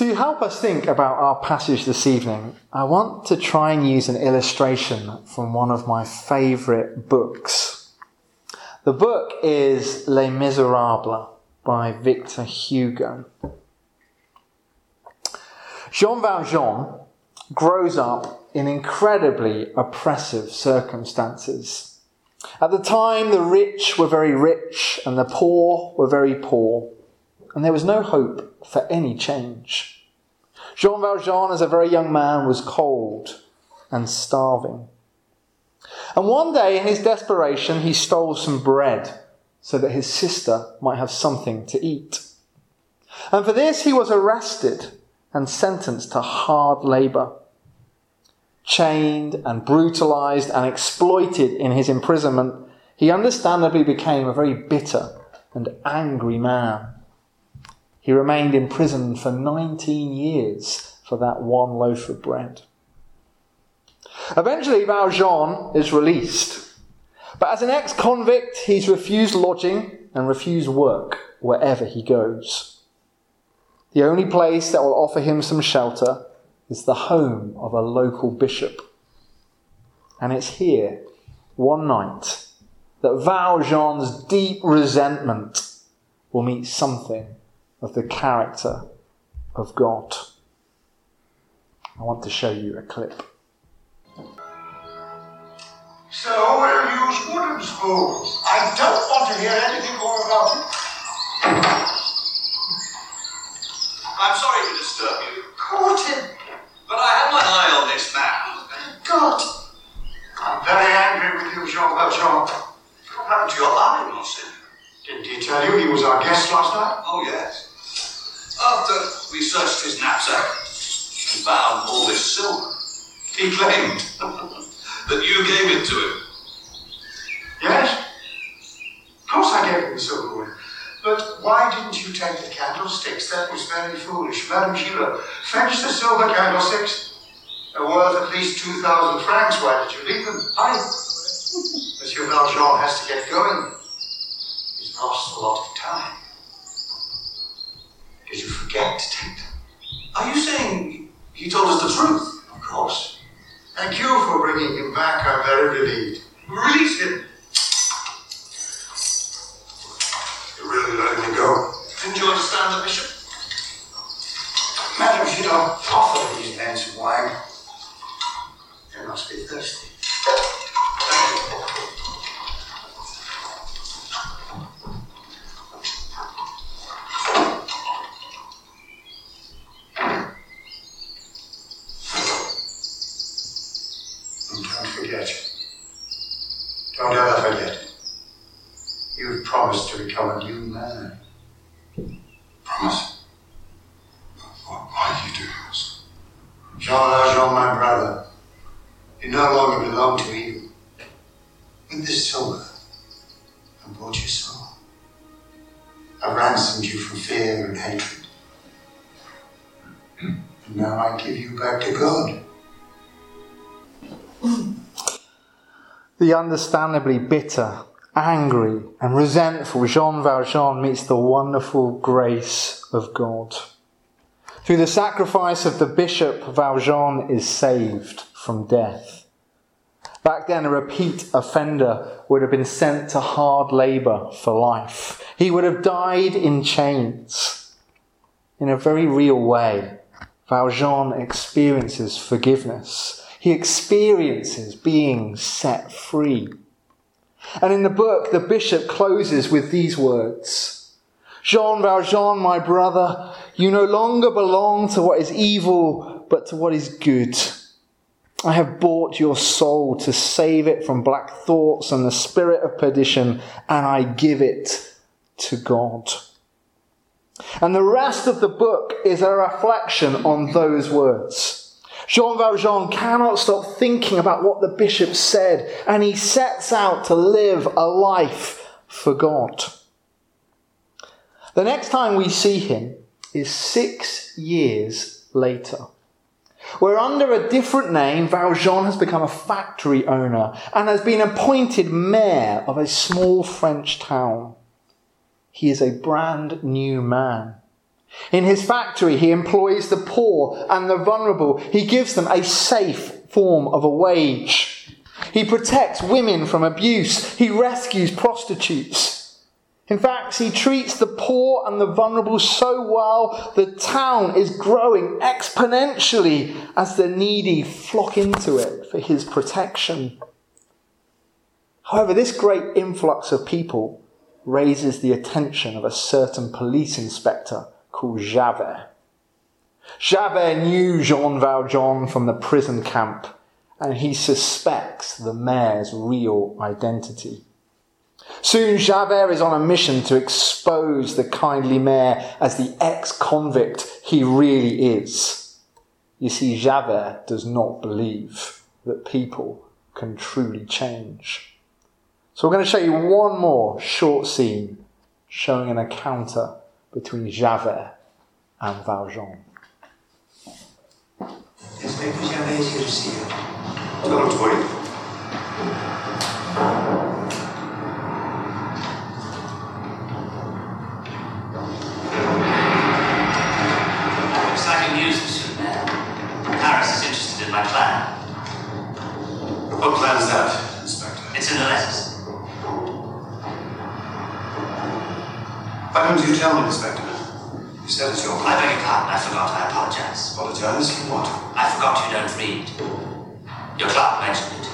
To help us think about our passage this evening, I want to try and use an illustration from one of my favourite books. The book is Les Miserables by Victor Hugo. Jean Valjean grows up in incredibly oppressive circumstances. At the time, the rich were very rich and the poor were very poor, and there was no hope for any change. Jean Valjean, as a very young man, was cold and starving. And one day, in his desperation, he stole some bread so that his sister might have something to eat. And for this, he was arrested and sentenced to hard labour. Chained and brutalized and exploited in his imprisonment, he understandably became a very bitter and angry man. He remained in prison for 19 years for that one loaf of bread. Eventually, Valjean is released. But as an ex convict, he's refused lodging and refused work wherever he goes. The only place that will offer him some shelter is the home of a local bishop. And it's here, one night, that Valjean's deep resentment will meet something of the character of God. I want to show you a clip. So we'll use wooden spoons. I don't want to hear anything more about it. I'm sorry to disturb you, Caught him. but I had my eye on this man. God. I'm very angry with you, Jean Valjean. What happened to your eye, Monsignor? Didn't he tell you he was our guest last night? Oh, yes. After we searched his knapsack and found all this silver, he claimed that you gave it to him. Yes? Of course I gave him the silverware. But why didn't you take the candlesticks? That was very foolish. Madame Gillot, fetch the silver candlesticks. They're worth at least 2,000 francs. Why did you leave them? I. Monsieur Valjean has to get going. He's lost a lot of time. Did you forget to take them? Are you saying he told us the truth? Of course. Thank you for bringing him back. I'm very relieved. Release him. You're really letting me go. Didn't you understand the bishop? Madam, you don't offer these men some wine. They must be thirsty. Understandably bitter, angry, and resentful Jean Valjean meets the wonderful grace of God. Through the sacrifice of the bishop, Valjean is saved from death. Back then, a repeat offender would have been sent to hard labour for life. He would have died in chains. In a very real way, Valjean experiences forgiveness. He experiences being set free. And in the book, the bishop closes with these words Jean Valjean, my brother, you no longer belong to what is evil, but to what is good. I have bought your soul to save it from black thoughts and the spirit of perdition, and I give it to God. And the rest of the book is a reflection on those words. Jean Valjean cannot stop thinking about what the bishop said, and he sets out to live a life for God. The next time we see him is six years later, where under a different name, Valjean has become a factory owner and has been appointed mayor of a small French town. He is a brand new man. In his factory, he employs the poor and the vulnerable. He gives them a safe form of a wage. He protects women from abuse. He rescues prostitutes. In fact, he treats the poor and the vulnerable so well, the town is growing exponentially as the needy flock into it for his protection. However, this great influx of people raises the attention of a certain police inspector called Javert. Javert knew Jean Valjean from the prison camp, and he suspects the mayor's real identity. Soon Javert is on a mission to expose the kindly mayor as the ex convict he really is. You see, Javert does not believe that people can truly change. So we're going to show you one more short scene showing an encounter between Javert and Valjean. Inspector Javert is here to see you. Tell him to wait. Exciting news, Monsieur le Paris is interested in my plan. What plan is that, Inspector? It's in the letters. Why don't you tell me, Inspector? You said it's your I beg your pardon, I forgot. I apologize. Apologize for what? I forgot you don't read. Your clerk mentioned it.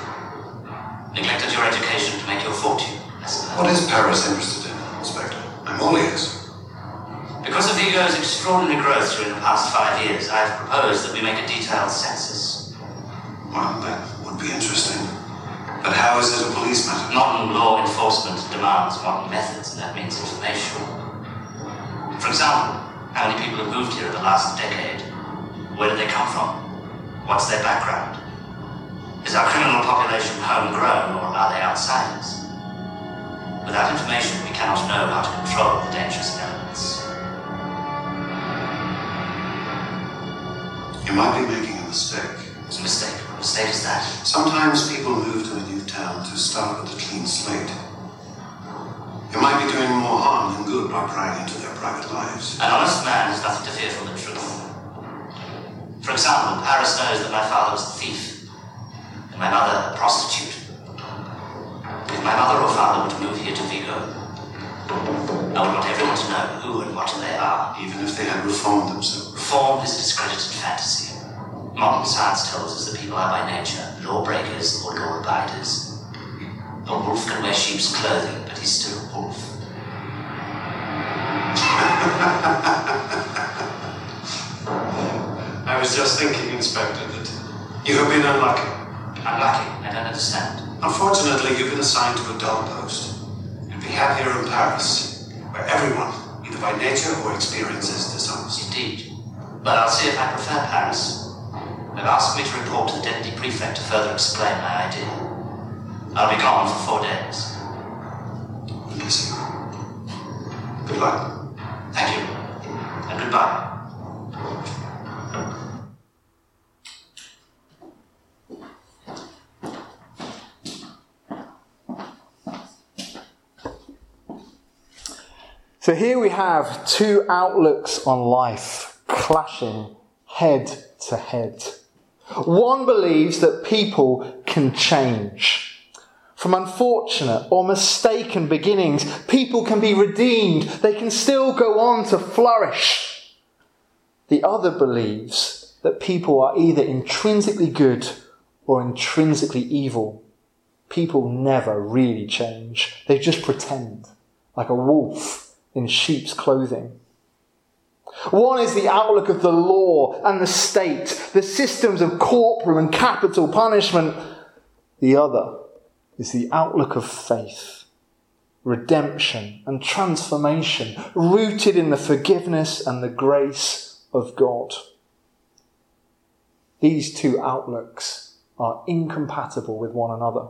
Neglected your education to make your fortune. I suppose. What is Paris interested in, Inspector? I'm all ears. Because of Vigo's extraordinary growth during the past five years, I've proposed that we make a detailed census. Well, that would be interesting. But how is it a police matter? Modern law enforcement demands modern methods, and that means information. For example, how many people have moved here in the last decade? Where did they come from? What's their background? Is our criminal population homegrown or are they outsiders? Without information, we cannot know how to control the dangerous elements. You might be making a mistake. It's a mistake. What mistake is that? Sometimes people move to a new town to start with a clean slate. You might be doing more harm than good by prying into their private lives. An honest man has nothing to fear from the truth. For example, Paris knows that my father was a thief, and my mother a prostitute. If my mother or father were to move here to Vigo, I would want everyone to know who and what they are. Even if they had reformed themselves. Reform is a discredited fantasy. Modern science tells us that people are by nature lawbreakers or law abiders. A wolf can wear sheep's clothing, but he's still I was just thinking, Inspector, that you have been unlucky. Unlucky, I don't understand. Unfortunately, you've been assigned to a dull post. You'd be happier in Paris, where everyone, either by nature or experience, is dishonest. Indeed. But I'll see if I prefer Paris. They've asked me to report to the deputy prefect to further explain my idea. I'll be gone for four days. Yes. Good luck. Thank you. And goodbye. So here we have two outlooks on life clashing head to head. One believes that people can change. From unfortunate or mistaken beginnings, people can be redeemed. They can still go on to flourish. The other believes that people are either intrinsically good or intrinsically evil. People never really change. They just pretend, like a wolf in sheep's clothing. One is the outlook of the law and the state, the systems of corporal and capital punishment. The other is the outlook of faith, redemption and transformation, rooted in the forgiveness and the grace of God. These two outlooks are incompatible with one another.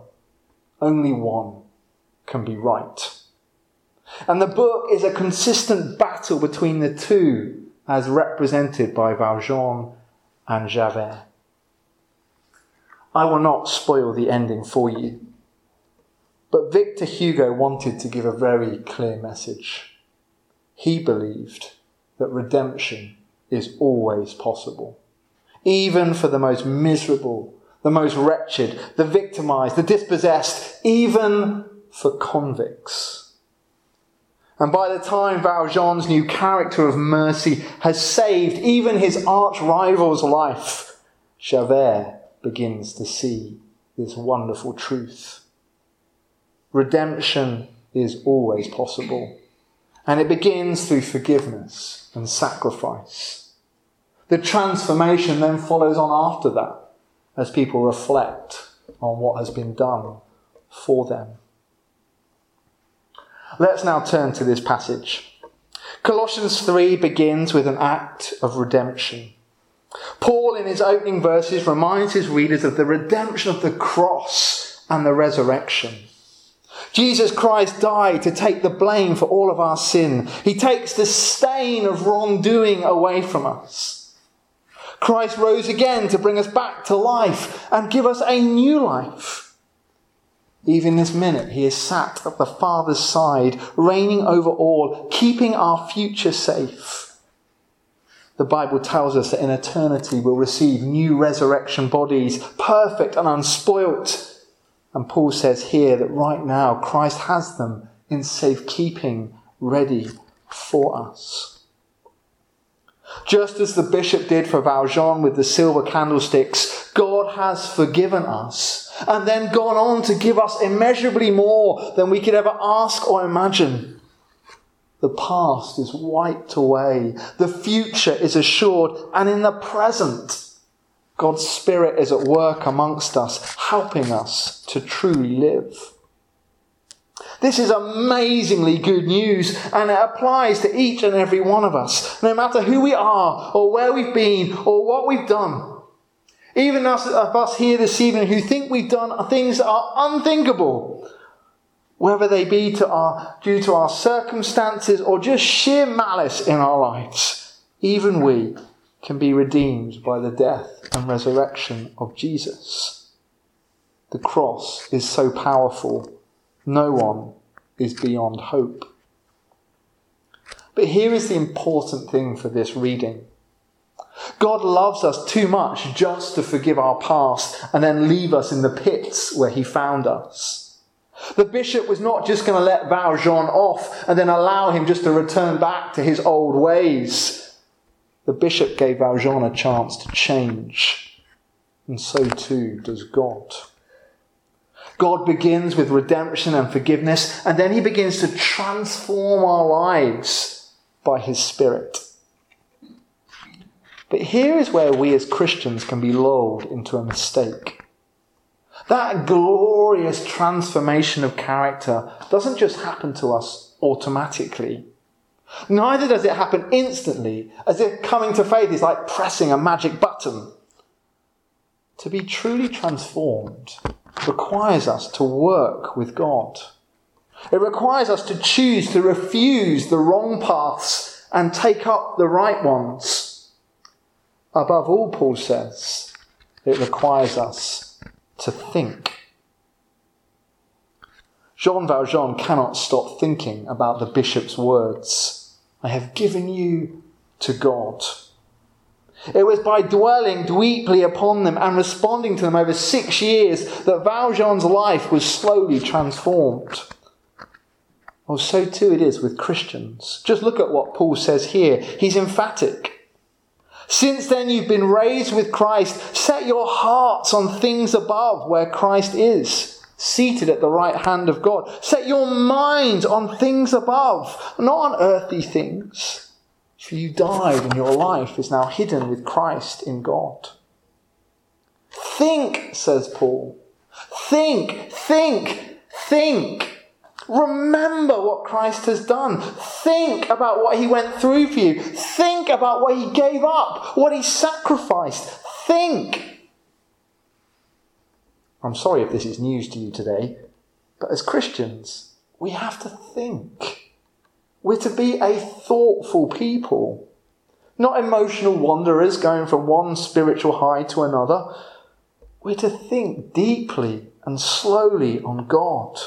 Only one can be right. And the book is a consistent battle between the two, as represented by Valjean and Javert. I will not spoil the ending for you, but Victor Hugo wanted to give a very clear message. He believed that redemption is always possible. Even for the most miserable, the most wretched, the victimized, the dispossessed, even for convicts. And by the time Valjean's new character of mercy has saved even his arch rival's life, Javert begins to see this wonderful truth. Redemption is always possible, and it begins through forgiveness and sacrifice. The transformation then follows on after that as people reflect on what has been done for them. Let's now turn to this passage. Colossians 3 begins with an act of redemption. Paul, in his opening verses, reminds his readers of the redemption of the cross and the resurrection. Jesus Christ died to take the blame for all of our sin. He takes the stain of wrongdoing away from us. Christ rose again to bring us back to life and give us a new life. Even this minute, he is sat at the Father's side, reigning over all, keeping our future safe. The Bible tells us that in eternity we'll receive new resurrection bodies, perfect and unspoilt. And Paul says here that right now Christ has them in safekeeping, ready for us. Just as the bishop did for Valjean with the silver candlesticks, God has forgiven us and then gone on to give us immeasurably more than we could ever ask or imagine. The past is wiped away, the future is assured, and in the present, God's Spirit is at work amongst us, helping us to truly live. This is amazingly good news, and it applies to each and every one of us, no matter who we are, or where we've been, or what we've done. Even us, of us here this evening who think we've done things that are unthinkable, whether they be to our, due to our circumstances or just sheer malice in our lives, even we can be redeemed by the death and resurrection of Jesus. The cross is so powerful no one is beyond hope. But here is the important thing for this reading. God loves us too much just to forgive our past and then leave us in the pits where he found us. The bishop was not just going to let Valjean off and then allow him just to return back to his old ways. The bishop gave Valjean a chance to change. And so too does God. God begins with redemption and forgiveness, and then he begins to transform our lives by his Spirit. But here is where we as Christians can be lulled into a mistake. That glorious transformation of character doesn't just happen to us automatically. Neither does it happen instantly, as if coming to faith is like pressing a magic button. To be truly transformed, requires us to work with God. It requires us to choose to refuse the wrong paths and take up the right ones. Above all, Paul says, it requires us to think. Jean Valjean cannot stop thinking about the bishop's words. I have given you to God. It was by dwelling deeply upon them and responding to them over six years that Valjean's life was slowly transformed. Well, so too it is with Christians. Just look at what Paul says here. He's emphatic. Since then you've been raised with Christ. Set your hearts on things above where Christ is, seated at the right hand of God. Set your minds on things above, not on earthly things. For you died, and your life is now hidden with Christ in God. Think, says Paul. Think, think, think. Remember what Christ has done. Think about what he went through for you. Think about what he gave up, what he sacrificed. Think. I'm sorry if this is news to you today, but as Christians, we have to think. We're to be a thoughtful people, not emotional wanderers going from one spiritual high to another. We're to think deeply and slowly on God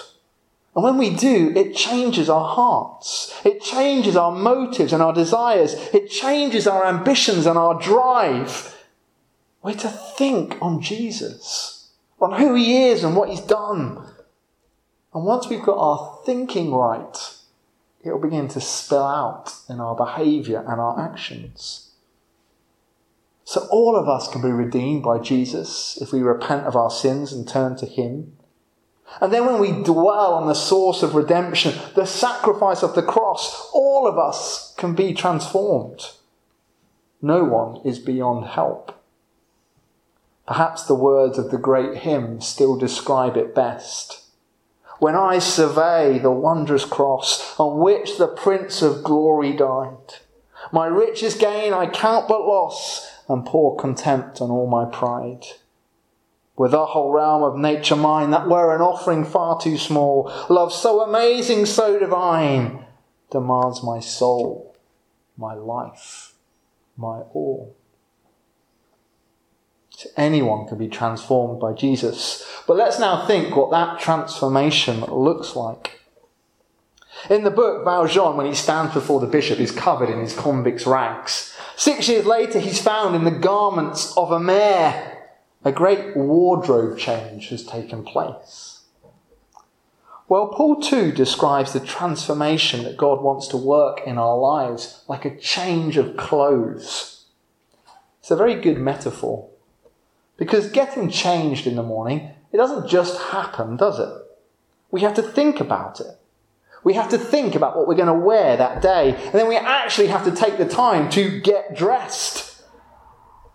And when we do, it changes our hearts. It changes our motives and our desires. It changes our ambitions and our drive. We're to think on Jesus, on who he is and what he's done. And once we've got our thinking right, it'll begin to spill out in our behavior and our actions. So all of us can be redeemed by Jesus if we repent of our sins and turn to him. And then when we dwell on the source of redemption, the sacrifice of the cross, all of us can be transformed. No one is beyond help. Perhaps the words of the great hymn still describe it best. When I survey the wondrous cross on which the Prince of Glory died, my richest gain I count but loss and pour contempt on all my pride. With the whole realm of nature mine, that were an offering far too small. Love so amazing, so divine, demands my soul, my life, my all. So anyone can be transformed by Jesus. But let's now think what that transformation looks like. In the book, Valjean, when he stands before the bishop, is covered in his convict's rags. Six years later, he's found in the garments of a mayor a great wardrobe change has taken place. Well, Paul too describes the transformation that God wants to work in our lives like a change of clothes. It's a very good metaphor. Because getting changed in the morning, it doesn't just happen, does it? We have to think about it. We have to think about what we're going to wear that day, and then we actually have to take the time to get dressed.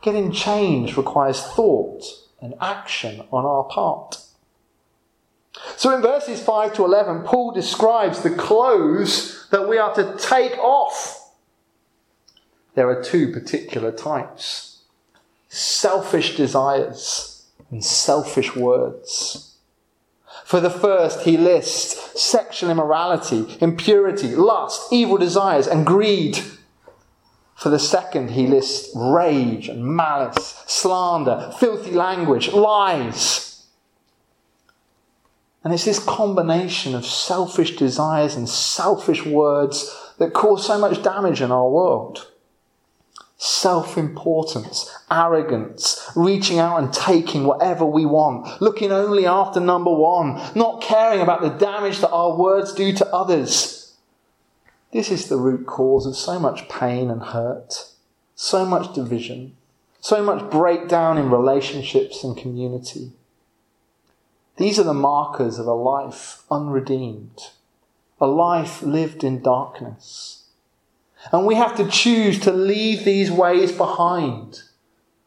Getting changed requires thought and action on our part. So in verses 5 to 11, Paul describes the clothes that we are to take off. There are two particular types selfish desires and selfish words. For the first, he lists sexual immorality, impurity, lust, evil desires, and greed. For the second, he lists rage and malice, slander, filthy language, lies. And it's this combination of selfish desires and selfish words that cause so much damage in our world. Self importance, arrogance, reaching out and taking whatever we want, looking only after number one, not caring about the damage that our words do to others this is the root cause of so much pain and hurt, so much division, so much breakdown in relationships and community. These are the markers of a life unredeemed, a life lived in darkness. And we have to choose to leave these ways behind.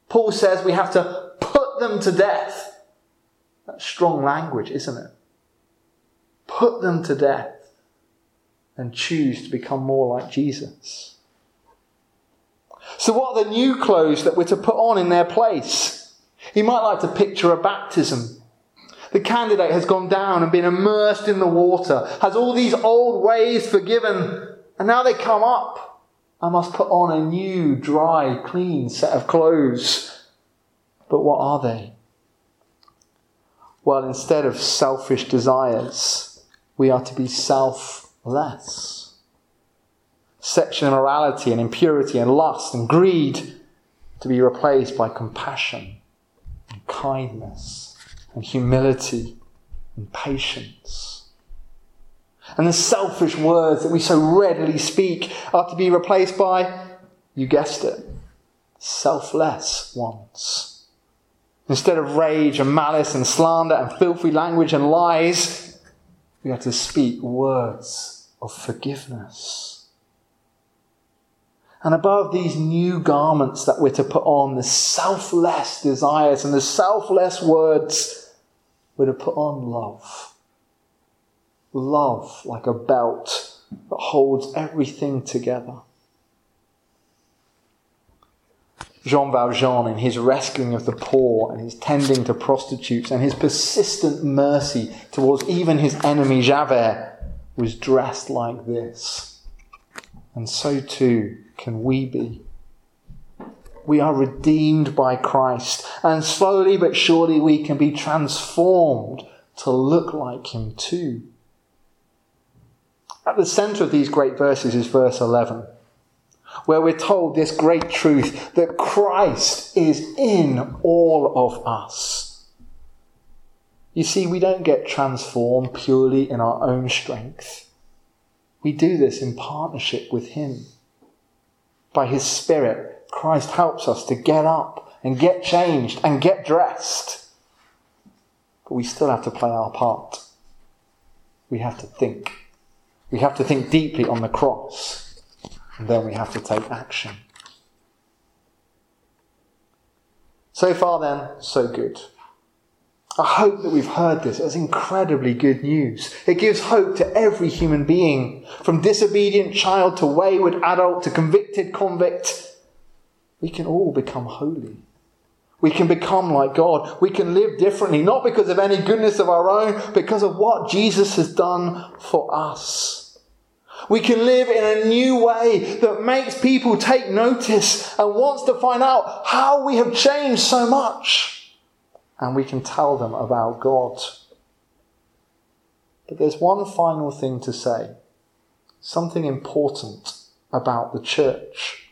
Paul says we have to put them to death. That's strong language, isn't it? Put them to death and choose to become more like Jesus. So, what are the new clothes that we're to put on in their place? You might like to picture a baptism. The candidate has gone down and been immersed in the water, has all these old ways forgiven, and now they come up. I must put on a new, dry, clean set of clothes. But what are they? Well, instead of selfish desires, we are to be self less. Sexual immorality and impurity and lust and greed to be replaced by compassion and kindness and humility and patience. And the selfish words that we so readily speak are to be replaced by, you guessed it, selfless ones. Instead of rage and malice and slander and filthy language and lies, we are to speak words of forgiveness. And above these new garments that we're to put on, the selfless desires and the selfless words, we're to put on love. Love like a belt that holds everything together. Jean Valjean, in his rescuing of the poor and his tending to prostitutes and his persistent mercy towards even his enemy Javert, was dressed like this. And so too can we be. We are redeemed by Christ, and slowly but surely we can be transformed to look like Him too. At the centre of these great verses is verse 11, where we're told this great truth that Christ is in all of us. You see, we don't get transformed purely in our own strength. We do this in partnership with Him. By His Spirit, Christ helps us to get up and get changed and get dressed. But we still have to play our part. We have to think. We have to think deeply on the cross. And then we have to take action. So far, then, so good. I hope that we've heard this as incredibly good news. It gives hope to every human being, from disobedient child to wayward adult to convicted convict. We can all become holy. We can become like God. We can live differently, not because of any goodness of our own, because of what Jesus has done for us. We can live in a new way that makes people take notice and wants to find out how we have changed so much. And we can tell them about God. But there's one final thing to say something important about the church.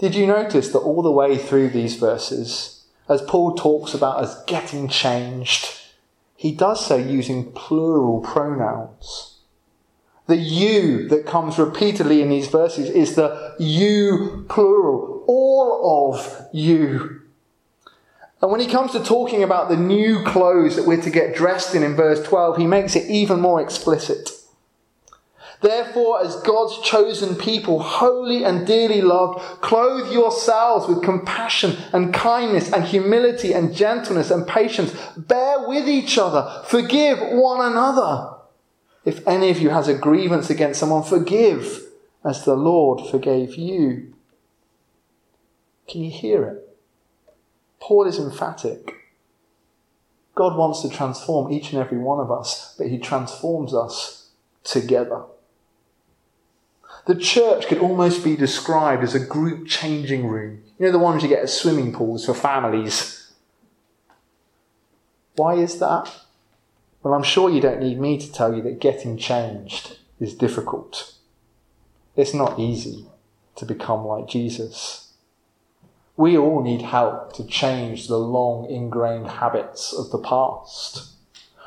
Did you notice that all the way through these verses, as Paul talks about us getting changed, he does so using plural pronouns. The you that comes repeatedly in these verses is the you plural, all of you. And when he comes to talking about the new clothes that we're to get dressed in in verse 12, he makes it even more explicit. Therefore, as God's chosen people, holy and dearly loved, clothe yourselves with compassion and kindness and humility and gentleness and patience. Bear with each other. Forgive one another. If any of you has a grievance against someone, forgive as the Lord forgave you. Can you hear it? Paul is emphatic. God wants to transform each and every one of us, but he transforms us together. The church could almost be described as a group changing room. You know, the ones you get at swimming pools for families. Why is that? Well, I'm sure you don't need me to tell you that getting changed is difficult. It's not easy to become like Jesus. We all need help to change the long ingrained habits of the past.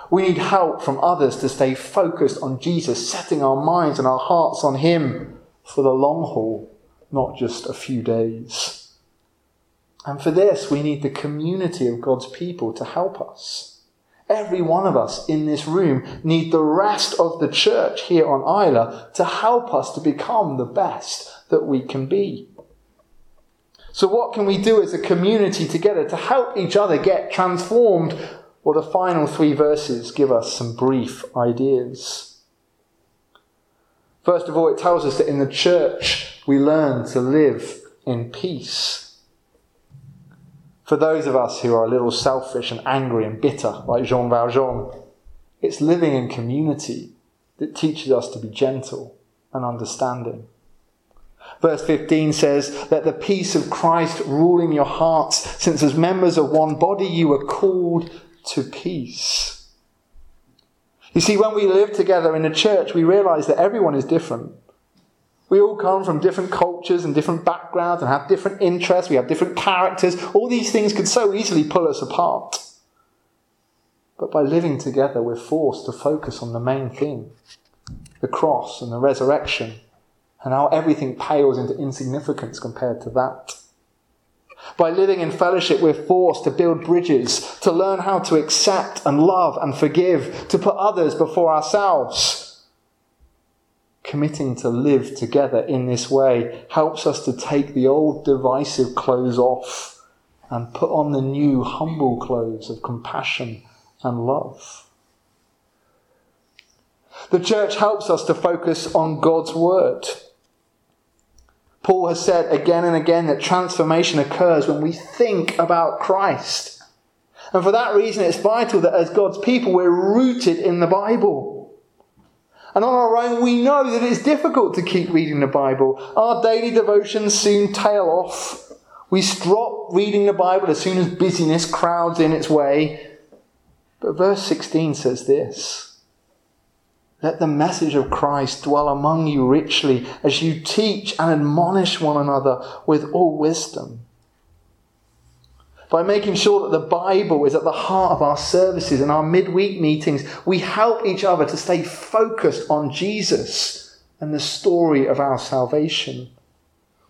We need help from others to stay focused on Jesus, setting our minds and our hearts on Him for the long haul, not just a few days. And for this, we need the community of God's people to help us. Every one of us in this room need the rest of the church here on Islay to help us to become the best that we can be. So, what can we do as a community together to help each other get transformed well, the final three verses give us some brief ideas. First of all, it tells us that in the church we learn to live in peace. For those of us who are a little selfish and angry and bitter, like Jean Valjean, it's living in community that teaches us to be gentle and understanding. Verse 15 says, Let the peace of Christ rule in your hearts, since as members of one body you were called to peace. You see, when we live together in a church, we realize that everyone is different. We all come from different cultures and different backgrounds and have different interests. We have different characters. All these things could so easily pull us apart. But by living together, we're forced to focus on the main thing the cross and the resurrection, and how everything pales into insignificance compared to that. By living in fellowship, we're forced to build bridges, to learn how to accept and love and forgive, to put others before ourselves. Committing to live together in this way helps us to take the old divisive clothes off and put on the new humble clothes of compassion and love. The church helps us to focus on God's word Paul has said again and again that transformation occurs when we think about Christ. And for that reason, it's vital that as God's people, we're rooted in the Bible. And on our own, we know that it's difficult to keep reading the Bible. Our daily devotions soon tail off. We stop reading the Bible as soon as busyness crowds in its way. But verse 16 says this Let the message of Christ dwell among you richly as you teach and admonish one another with all wisdom. By making sure that the Bible is at the heart of our services and our midweek meetings, we help each other to stay focused on Jesus and the story of our salvation.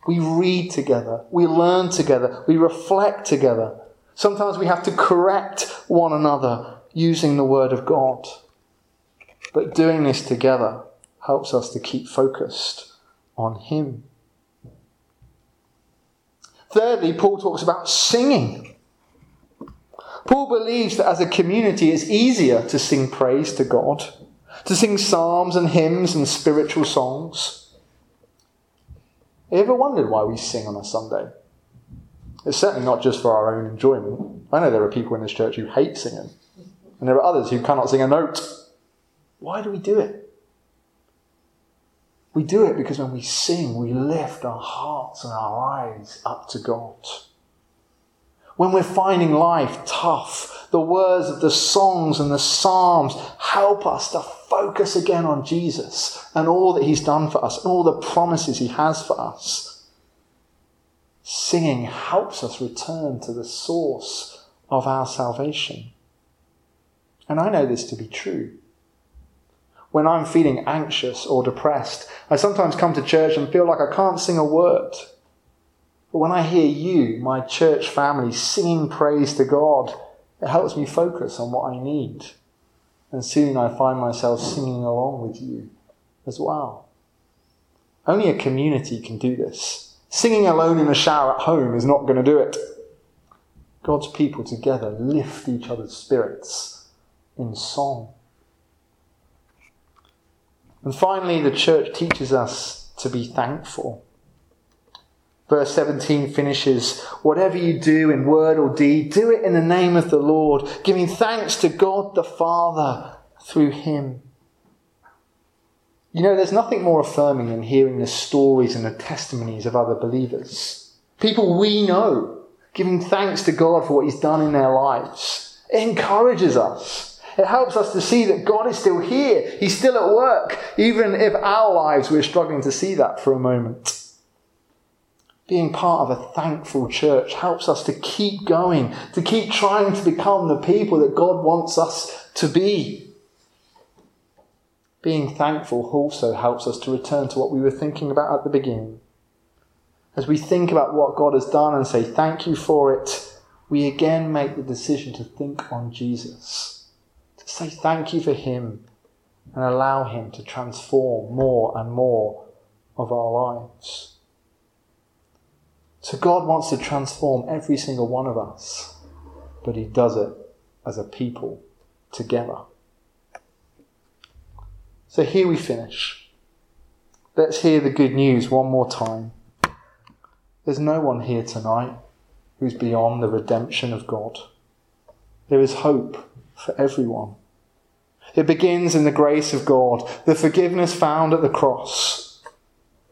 We read together, we learn together, we reflect together. Sometimes we have to correct one another using the Word of God. But doing this together helps us to keep focused on Him. Thirdly, Paul talks about singing. Paul believes that as a community it's easier to sing praise to God, to sing psalms and hymns and spiritual songs. You ever wondered why we sing on a Sunday? It's certainly not just for our own enjoyment. I know there are people in this church who hate singing, and there are others who cannot sing a note. Why do we do it? We do it because when we sing, we lift our hearts and our eyes up to God. When we're finding life tough, the words of the songs and the psalms help us to focus again on Jesus and all that He's done for us and all the promises He has for us. Singing helps us return to the source of our salvation. And I know this to be true when I'm feeling anxious or depressed, I sometimes come to church and feel like I can't sing a word. But when I hear you, my church family, singing praise to God, it helps me focus on what I need. And soon I find myself singing along with you as well. Only a community can do this. Singing alone in the shower at home is not going to do it. God's people together lift each other's spirits in song. And finally, the church teaches us to be thankful. Verse 17 finishes Whatever you do in word or deed, do it in the name of the Lord, giving thanks to God the Father through Him. You know, there's nothing more affirming than hearing the stories and the testimonies of other believers. People we know giving thanks to God for what He's done in their lives. It encourages us. It helps us to see that God is still here. He's still at work, even if our lives we're struggling to see that for a moment. Being part of a thankful church helps us to keep going, to keep trying to become the people that God wants us to be. Being thankful also helps us to return to what we were thinking about at the beginning. As we think about what God has done and say thank you for it, we again make the decision to think on Jesus say thank you for Him and allow Him to transform more and more of our lives. So God wants to transform every single one of us, but He does it as a people together. So here we finish. Let's hear the good news one more time. There's no one here tonight who's beyond the redemption of God. There is hope for everyone. It begins in the grace of God, the forgiveness found at the cross.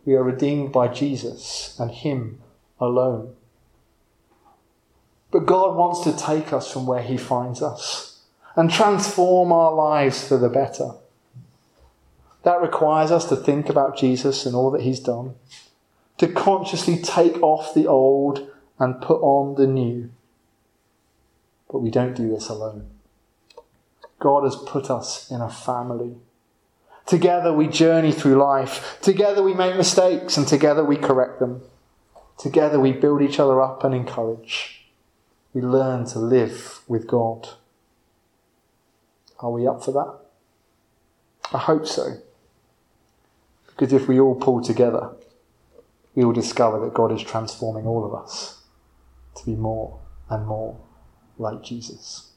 We are redeemed by Jesus and Him alone. But God wants to take us from where He finds us and transform our lives for the better. That requires us to think about Jesus and all that He's done, to consciously take off the old and put on the new. But we don't do this alone. God has put us in a family. Together we journey through life. Together we make mistakes and together we correct them. Together we build each other up and encourage. We learn to live with God. Are we up for that? I hope so. Because if we all pull together, we will discover that God is transforming all of us to be more and more like Jesus.